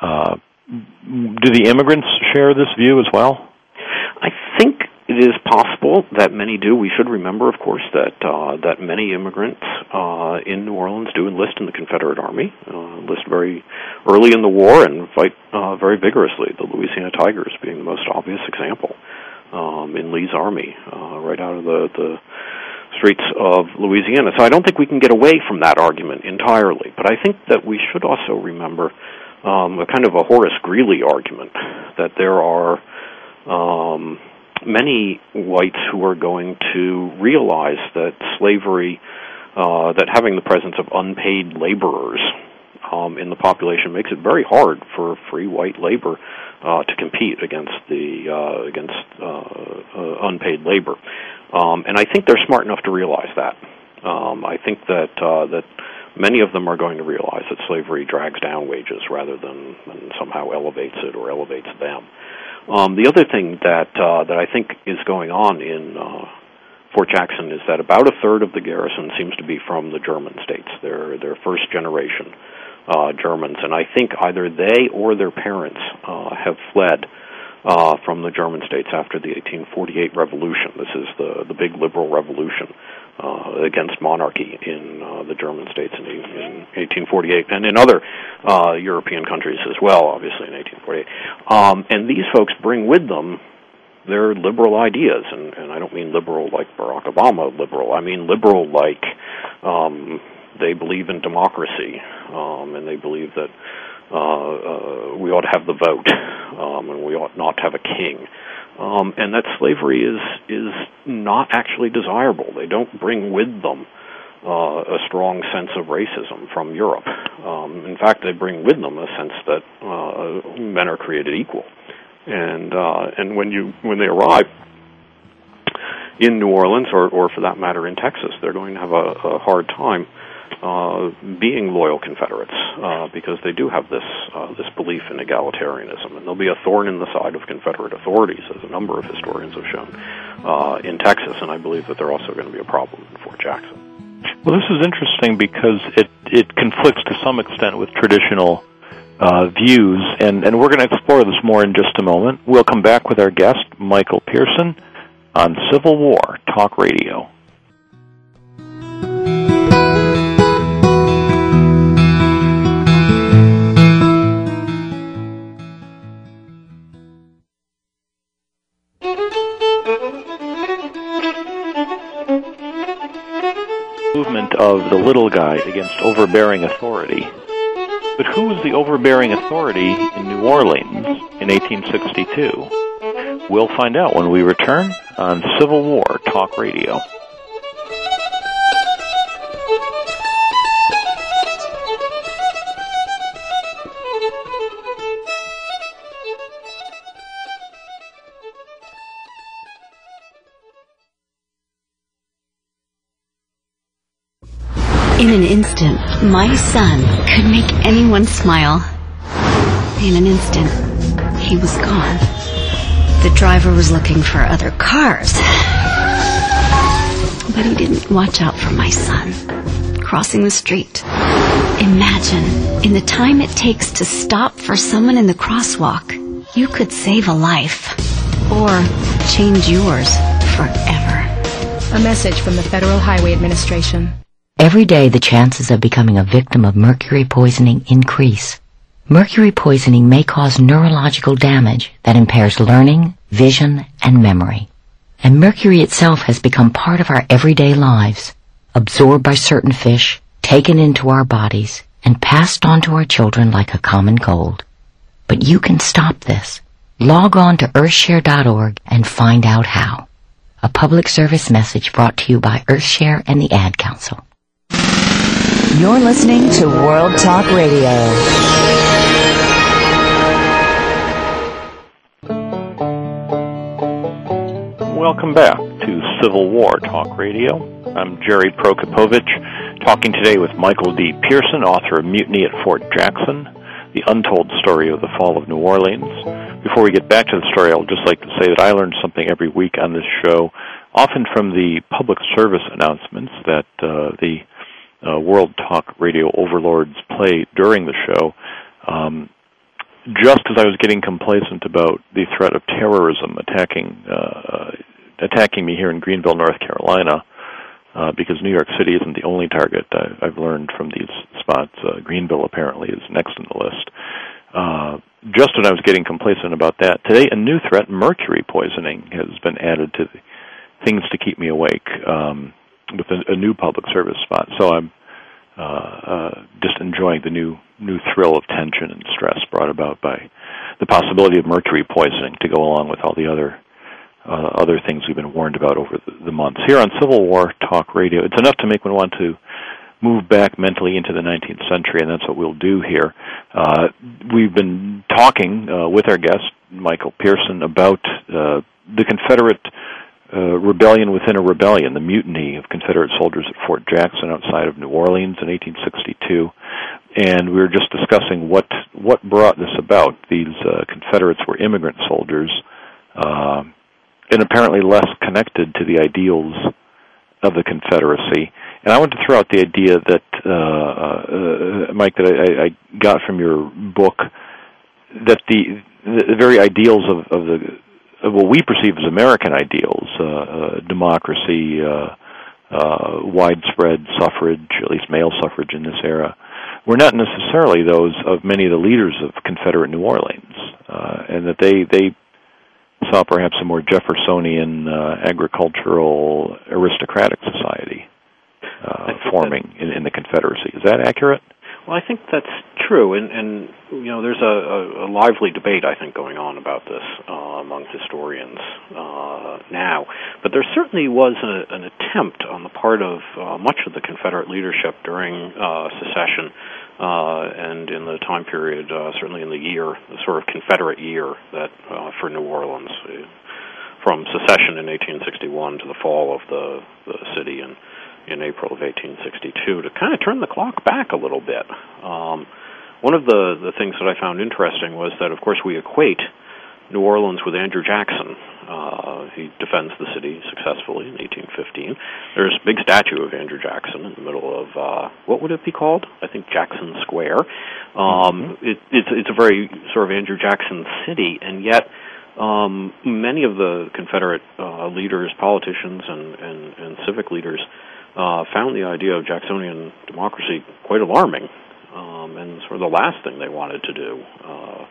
Speaker 3: Uh, do the immigrants share this view as well?
Speaker 8: I think it is possible that many do. We should remember, of course, that uh, that many immigrants uh, in New Orleans do enlist in the Confederate Army, uh, enlist very early in the war, and fight uh, very vigorously. The Louisiana Tigers being the most obvious example um, in Lee's army, uh, right out of the the streets of Louisiana. So I don't think we can get away from that argument entirely. But I think that we should also remember um, a kind of a Horace Greeley argument that there are um, many whites who are going to realize that slavery, uh, that having the presence of unpaid laborers um, in the population makes it very hard for free white labor uh, to compete against the uh, against uh, uh, unpaid labor. Um, and I think they're smart enough to realize that. Um, I think that uh, that many of them are going to realize that slavery drags down wages rather than, than somehow elevates it or elevates them. Um, the other thing that uh, that I think is going on in uh, Fort Jackson is that about a third of the garrison seems to be from the German states. They're they're first generation uh, Germans, and I think either they or their parents uh, have fled uh, from the German states after the 1848 revolution. This is the the big liberal revolution uh, against monarchy in uh, the German states in, in 1848, and in other uh, European countries as well, obviously in 1848. Um, and these folks bring with them their liberal ideas, and, and I don't mean liberal like Barack Obama liberal. I mean liberal like um, they believe in democracy, um, and they believe that uh, uh, we ought to have the vote, um, and we ought not to have a king, um, and that slavery is is not actually desirable. They don't bring with them uh, a strong sense of racism from Europe. Um, in fact, they bring with them a sense that uh, men are created equal, and uh, and when you when they arrive in New Orleans, or or for that matter in Texas, they're going to have a, a hard time uh, being loyal Confederates uh, because they do have this uh, this belief in egalitarianism, and they'll be a thorn in the side of Confederate authorities, as a number of historians have shown uh, in Texas, and I believe that they're also going to be a problem in Fort Jackson.
Speaker 3: Well, this is interesting because it it conflicts to some extent with traditional uh, views, and and we're going to explore this more in just a moment. We'll come back with our guest Michael Pierson on Civil War Talk Radio. Of the little guy against overbearing authority. But who was the overbearing authority in New Orleans in 1862? We'll find out when we return on Civil War Talk Radio.
Speaker 9: In an instant, my son could make anyone smile. In an instant, he was gone. The driver was looking for other cars. But he didn't watch out for my son. Crossing the street. Imagine, in the time it takes to stop for someone in the crosswalk, you could save a life. Or change yours forever.
Speaker 10: A message from the Federal Highway Administration.
Speaker 2: Every day the chances of becoming a victim of mercury poisoning increase. Mercury poisoning may cause neurological damage that impairs learning, vision, and memory. And mercury itself has become part of our everyday lives, absorbed by certain fish, taken into our bodies, and passed on to our children like a common cold. But you can stop this. Log on to earthshare.org and find out how. A public service message brought to you by Earthshare and the Ad Council.
Speaker 11: You're listening to World Talk Radio.
Speaker 3: Welcome back to Civil War Talk Radio. I'm Jerry Prokopowicz, talking today with Michael D. Pierson, author of Mutiny at Fort Jackson, the untold story of the fall of New Orleans. Before we get back to the story, I'll just like to say that I learn something every week on this show, often from the public service announcements that uh, the uh, World Talk Radio overlords play during the show. Um, just as I was getting complacent about the threat of terrorism attacking uh, attacking me here in Greenville, North Carolina, uh, because New York City isn't the only target. I, I've learned from these spots. Uh, Greenville apparently is next on the list. Uh, just when I was getting complacent about that, today a new threat, mercury poisoning, has been added to the things to keep me awake um, with a, a new public service spot. So I'm uh, uh, just enjoying the new new thrill of tension and stress brought about by the possibility of mercury poisoning to go along with all the other uh, other things we've been warned about over the, the months. Here on Civil War Talk Radio, it's enough to make one want to move back mentally into the 19th century, and that's what we'll do here. Uh, we've been talking uh, with our guest, Michael Pierson, about uh, the Confederate uh, rebellion within a rebellion, the mutiny of Confederate soldiers at Fort Jackson outside of New Orleans in 1862. And we were just discussing what what brought this about. These uh, Confederates were immigrant soldiers, uh, and apparently less connected to the ideals of the Confederacy. And I want to throw out the idea that, uh, uh, Mike, that I, I got from your book, that the the very ideals of, of the what we perceive as American ideals, uh, uh, democracy, uh, uh, widespread suffrage, at least male suffrage in this era, were not necessarily those of many of the leaders of Confederate New Orleans, uh, and that they they saw perhaps a more Jeffersonian uh, agricultural aristocratic society uh, forming in, in the Confederacy. Is that accurate?
Speaker 8: Well, I think that's true, and, and you know, there's a, a, a lively debate I think going on about this uh, among historians uh, now. But there certainly was a, an attempt on the part of uh, much of the Confederate leadership during uh, secession uh, and in the time period, uh, certainly in the year, the sort of Confederate year that for New Orleans, from secession in 1861 to the fall of the, the city in in April of 1862 to kind of turn the clock back a little bit. Um, one of the the things that I found interesting was that, of course, we equate New Orleans with Andrew Jackson. Uh, he defends the city successfully in 1815. There's a big statue of Andrew Jackson in the middle of uh, what would it be called? I think Jackson Square. Um, mm-hmm. it, it's it's a very sort of Andrew Jackson city, and yet um, many of the Confederate uh, leaders, politicians, and, and, and civic leaders uh, found the idea of Jacksonian democracy quite alarming, um, and sort of the last thing they wanted to do uh,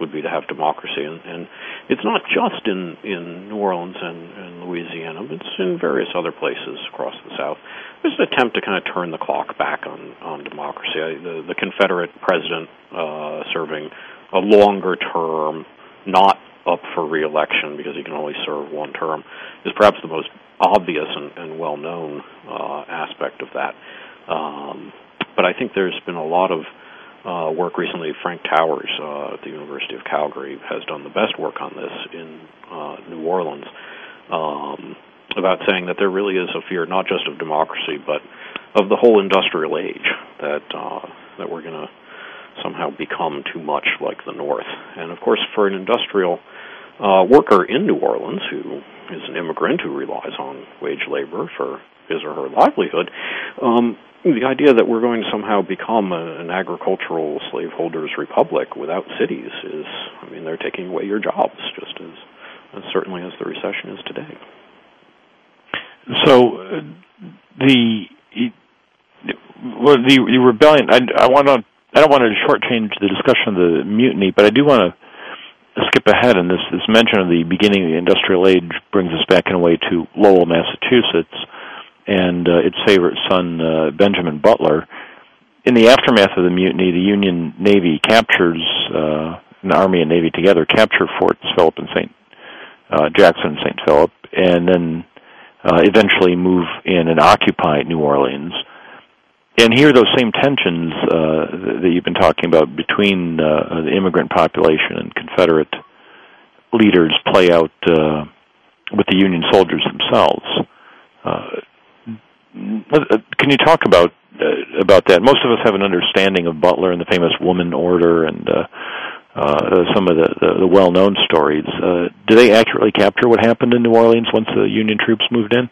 Speaker 8: would be to have democracy. And, and it's not just in in New Orleans and, and Louisiana; but it's in various other places across the South. There's an attempt to kind of turn the clock back on on democracy. I, the, the Confederate president uh, serving a longer term, not up for reelection because he can only serve one term is perhaps the most obvious and, and well-known uh, aspect of that. Um, but I think there's been a lot of uh, work recently. Frank Towers uh, at the University of Calgary has done the best work on this in uh, New Orleans um, about saying that there really is a fear not just of democracy but of the whole industrial age that uh, that we're going to somehow become too much like the North. And of course, for an industrial uh, worker in New Orleans who is an immigrant who relies on wage labor for his or her livelihood, um, the idea that we're going to somehow become a, an agricultural slaveholders republic without cities is, I mean, they're taking away your jobs just as, as certainly as the recession is today.
Speaker 3: So uh, the well, the, the rebellion. I, I want to. I don't want to shortchange the discussion of the mutiny, but I do want to skip ahead. And this this mention of the beginning of the industrial age brings us back in a way to Lowell, Massachusetts, and uh, its favorite son uh, Benjamin Butler. In the aftermath of the mutiny, the Union Navy captures uh, an army and navy together capture Forts Philip and Saint uh, Jackson and Saint Philip, and then uh, eventually move in and occupy New Orleans. And here, those same tensions uh, that you've been talking about between uh, the immigrant population and Confederate leaders play out uh, with the Union soldiers themselves. Uh, can you talk about uh, about that? Most of us have an understanding of Butler and the famous Woman Order and uh, uh, some of the, the, the well-known stories. Uh, do they accurately capture what happened in New Orleans once the Union troops moved in?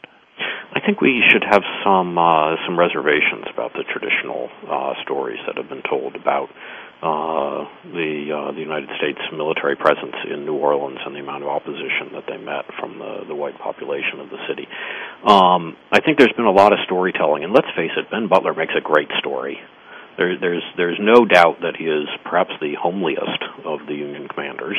Speaker 8: I think we should have some uh, some reservations about the traditional uh, stories that have been told about uh, the uh, the United States military presence in New Orleans and the amount of opposition that they met from the the white population of the city. Um, I think there's been a lot of storytelling, and let's face it, Ben Butler makes a great story. There, there's there's no doubt that he is perhaps the homeliest of the Union commanders.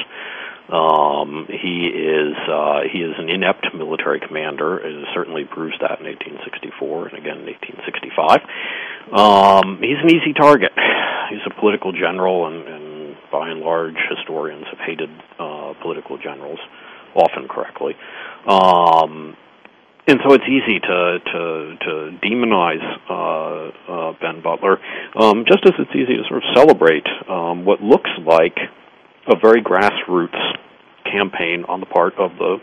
Speaker 8: Um, he is uh, he is an inept military commander. It certainly proves that in 1864 and again in 1865. Um, he's an easy target. *laughs* He's a political general, and, and by and large, historians have hated uh, political generals, often correctly. Um, and so it's easy to to to demonize uh, uh, Ben Butler, um, just as it's easy to sort of celebrate um, what looks like a very grassroots campaign on the part of the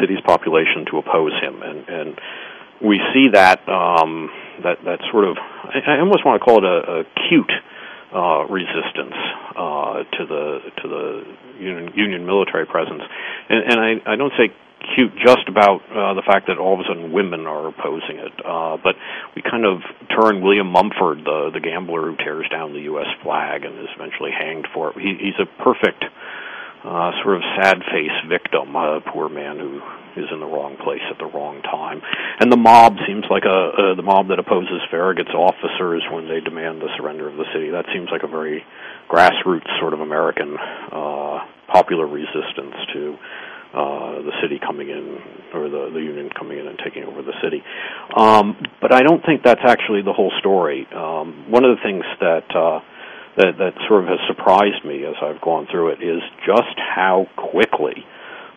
Speaker 8: city's population to oppose him, and and we see that um, that that sort of I, I almost want to call it a, a cute uh, resistance uh, to the to the Union, Union military presence, and, and I, I don't say cute just about uh, the fact that all of a sudden women are opposing it, uh, but we kind of turn William Mumford, the the gambler who tears down the U.S. flag and is eventually hanged for it. He, he's a perfect uh, sort of sad face victim, a poor man who is in the wrong place at the wrong time. And the mob seems like a uh, the mob that opposes Farragut's officers when they demand the surrender of the city. That seems like a very grassroots sort of American uh, popular resistance to uh, the city coming in or the the union coming in and taking over the city. Um, but I don't think that's actually the whole story. Um, one of the things that uh, that that sort of has surprised me as I've gone through it is just how quickly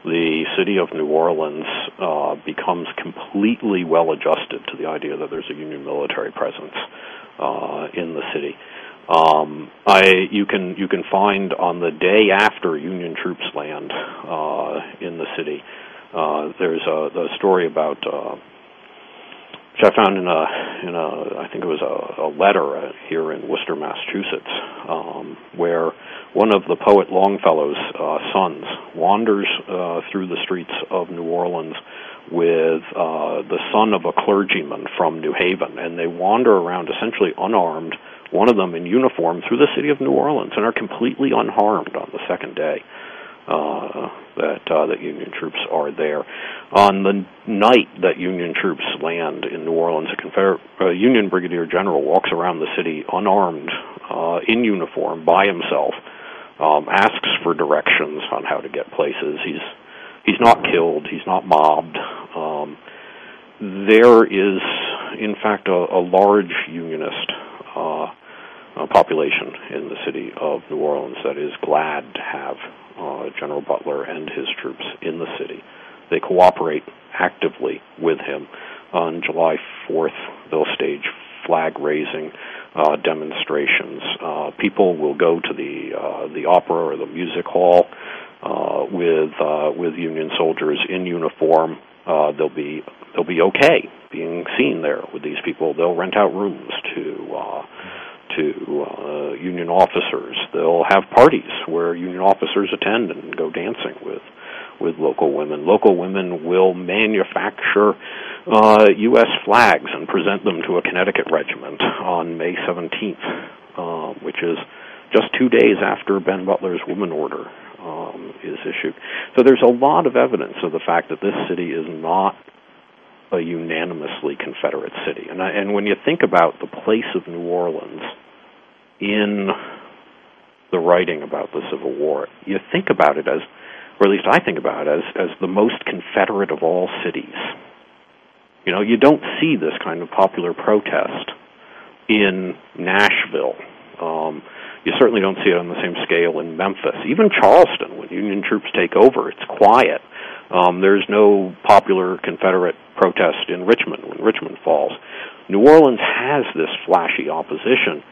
Speaker 8: the city of New Orleans uh, becomes completely well adjusted to the idea that there's a Union military presence uh, in the city. Um, I you can you can find on the day after Union troops land uh, in the city. Uh, there's a the story about uh, which I found in a in a I think it was a, a letter here in Worcester, Massachusetts, um, where one of the poet Longfellow's uh, sons wanders uh, through the streets of New Orleans with uh, the son of a clergyman from New Haven, and they wander around essentially unarmed. One of them in uniform through the city of New Orleans, and are completely unharmed on the second day uh, that uh, that Union troops are there. On the night that Union troops land in New Orleans, a Confederate uh, Union brigadier general walks around the city unarmed, uh, in uniform, by himself, um, asks for directions on how to get places. He's he's not killed. He's not mobbed. Um, there is, in fact, a, a large Unionist uh, population in the city of New Orleans that is glad to have uh, General Butler and his troops in the city. They cooperate actively with him. On July 4th, they'll stage flag raising uh, demonstrations. Uh, people will go to the uh, the opera or the music hall uh, with uh, with Union soldiers in uniform. Uh, they'll be they'll be okay being seen there with these people. They'll rent out rooms to uh, to uh, union officers. They'll have parties where union officers attend and go dancing with with local women. Local women will manufacture uh, U.S. flags and present them to a Connecticut regiment on May 17th, uh, which is just two days after Ben Butler's Woman Order um, is issued. So there's a lot of evidence of the fact that this city is not a unanimously Confederate city. And, I, and when you think about the place of New Orleans in the writing about the Civil War, you think about it as, or at least I think about it as, as the most Confederate of all cities. You know, you don't see this kind of popular protest in Nashville. Um, you certainly don't see it on the same scale in Memphis. Even Charleston, when Union troops take over, it's quiet. Um, there's no popular Confederate protest in Richmond when Richmond falls. New Orleans has this flashy opposition,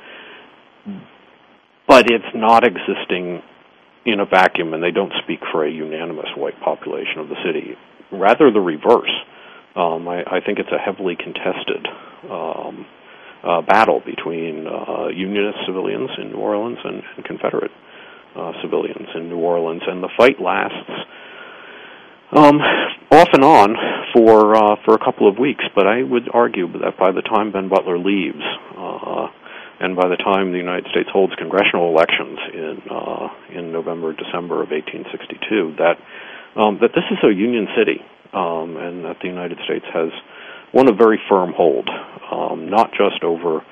Speaker 8: but it's not existing in a vacuum, and they don't speak for a unanimous white population of the city. Rather, the reverse. Um, I, I think it's a heavily contested um, uh, battle between uh, Unionist civilians in New Orleans and, and Confederate uh, civilians in New Orleans, and the fight lasts um, off and on for uh, for a couple of weeks. But I would argue that by the time Ben Butler leaves, uh, and by the time the United States holds congressional elections in uh, in November December of 1862, that um, that this is a Union city, um, and that the United States has won a very firm hold, um, not just over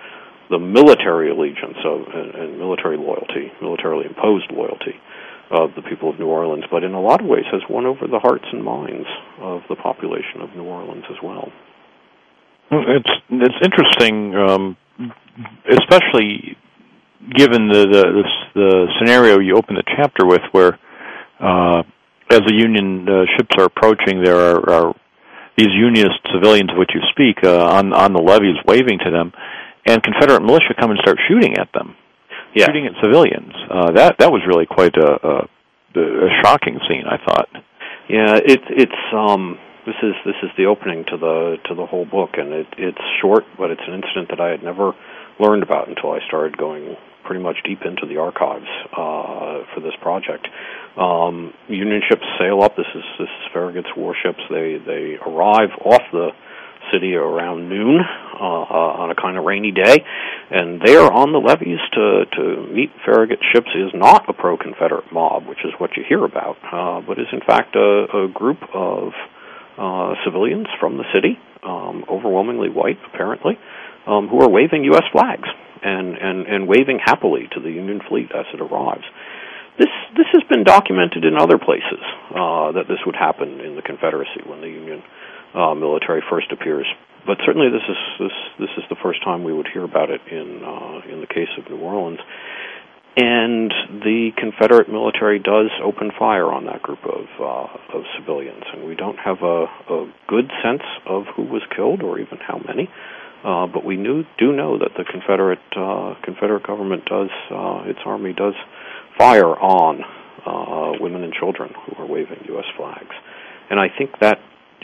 Speaker 8: the military allegiance of and, and military loyalty, militarily imposed loyalty of the people of New Orleans, but in a lot of ways has won over the hearts and minds of the population of New Orleans as well.
Speaker 3: It's it's interesting, um, especially given the, the the, the scenario you open the chapter with, where uh, as the Union uh, ships are approaching, there are, are these Unionist civilians of which you speak uh, on on the levees waving to them, and Confederate militia come and start shooting at them,
Speaker 8: yeah.
Speaker 3: shooting at civilians. Uh, that that was really quite a, a, a shocking scene, I thought.
Speaker 8: Yeah, it, it's um, this is this is the opening to the to the whole book, and it, it's short, but it's an incident that I had never learned about until I started going pretty much deep into the archives uh, for this project. Um, Union ships sail up. This is this is Farragut's warships. They they arrive off the city around noon uh, on a kind of rainy day, and there on the levees to to meet Farragut's ships is not a pro-Confederate mob, which is what you hear about, uh, but is in fact a, a group of uh, civilians from the city, um, overwhelmingly white apparently, um, who are waving U.S. flags and, and, and waving happily to the Union fleet as it arrives. This this has been documented in other places uh, that this would happen in the Confederacy when the Union uh, military first appears. But certainly, this is this this is the first time we would hear about it in uh, in the case of New Orleans. And the Confederate military does open fire on that group of uh, of civilians, and we don't have a, a good sense of who was killed or even how many. Uh, but we knew, do know that the Confederate uh, Confederate government does uh, its army does fire on uh, women and children who are waving U.S. flags, and I think that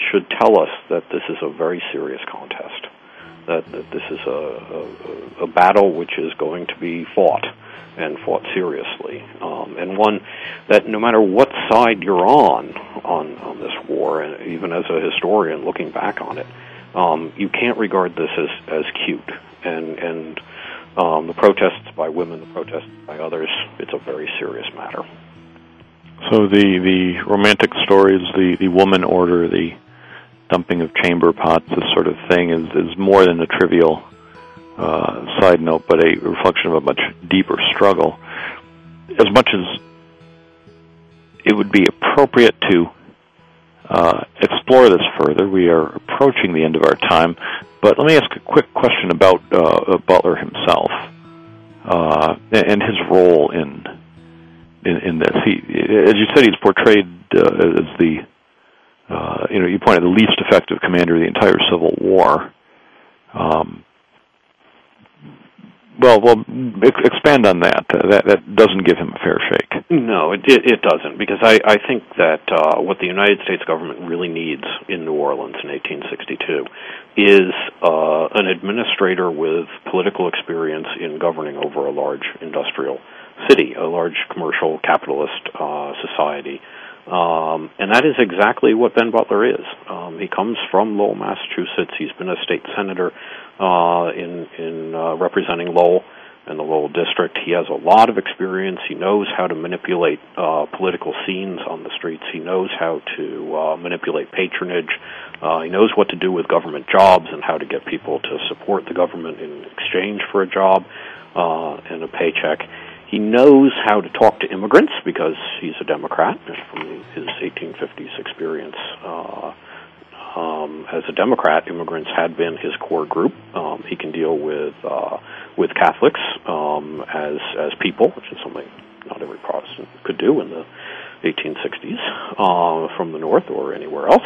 Speaker 8: should tell us that this is a very serious contest. That, that this is a, a, a battle which is going to be fought and fought seriously, um, and one that no matter what side you're on on on this war, and even as a historian looking back on it, um, you can't regard this as as cute. And and um, the protests by women, the protests by others, it's a very serious matter.
Speaker 3: So the the romantic stories, the the woman order, the dumping of chamber pots, this sort of thing, is is more than a trivial uh, side note, but a reflection of a much deeper struggle. As much as it would be appropriate to uh, explore this further. We are approaching the end of our time, but let me ask a quick question about uh, Butler himself uh, and his role in in, in this. He, as you said, he's portrayed uh, as the, uh, you know, you pointed the least effective commander of the entire Civil War. Um, well, well, ex- expand on that. Uh, that that doesn't give him a fair shake.
Speaker 8: No, it it, it doesn't because I I think that uh, what the United States government really needs in New Orleans in 1862 is uh, an administrator with political experience in governing over a large industrial city, a large commercial capitalist uh, society. Um, and that is exactly what Ben Butler is. Um, he comes from Lowell, Massachusetts. He's been a state senator uh, in in uh, representing Lowell and the Lowell district. He has a lot of experience. He knows how to manipulate uh, political scenes on the streets. He knows how to uh, manipulate patronage. Uh, he knows what to do with government jobs and how to get people to support the government in exchange for a job uh, and a paycheck. He knows how to talk to immigrants because he's a Democrat from his 1850s experience. Uh, um, as a Democrat, immigrants had been his core group. Um, he can deal with uh, with Catholics um, as as people, which is something not every Protestant could do in the 1860s uh, from the North or anywhere else.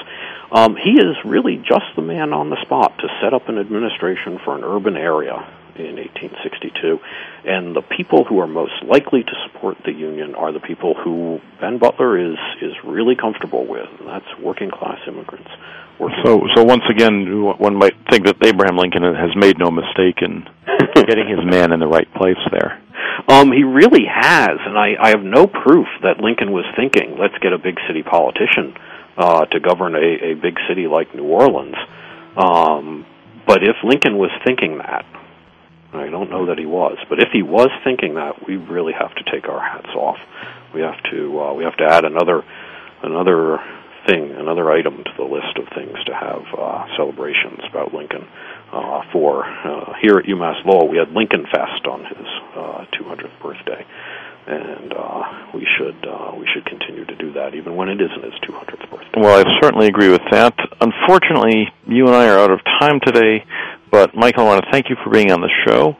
Speaker 8: Um, he is really just the man on the spot to set up an administration for an urban area in 1862. And the people who are most likely to support the Union are the people who Ben Butler is is really comfortable with, and that's working class immigrants. Working
Speaker 3: So, so once again, one might think that Abraham Lincoln has made no mistake in *laughs* getting his man in the right place there.
Speaker 8: Um, he really has, and I, I have no proof that Lincoln was thinking, let's get a big city politician uh, to govern a, a big city like New Orleans. Um, but if Lincoln was thinking that, I don't know that he was, but if he was thinking that, we really have to take our hats off. We have to uh, we have to add another another thing, another item to the list of things to have uh, celebrations about Lincoln. Uh, for uh, here at UMass Lowell, we had Lincoln Fest on his uh, 200th birthday, and uh, we should uh, we should continue to do that even when it isn't his 200th birthday.
Speaker 3: Well, I certainly agree with that. Unfortunately, you and I are out of time today, but Michael, I want to thank you for being on the show,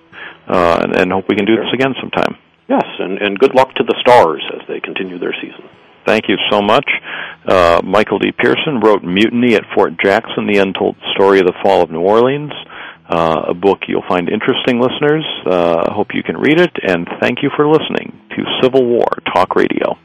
Speaker 3: uh, and, and hope we can do this again sometime.
Speaker 8: Yes, and, and good luck to the Stars as they continue their season.
Speaker 3: Thank you so much. Uh, Michael D. Pierson wrote Mutiny at Fort Jackson, The Untold Story of the Fall of New Orleans, uh, a book you'll find interesting, listeners. Uh, I hope you can read it, and thank you for listening to Civil War Talk Radio.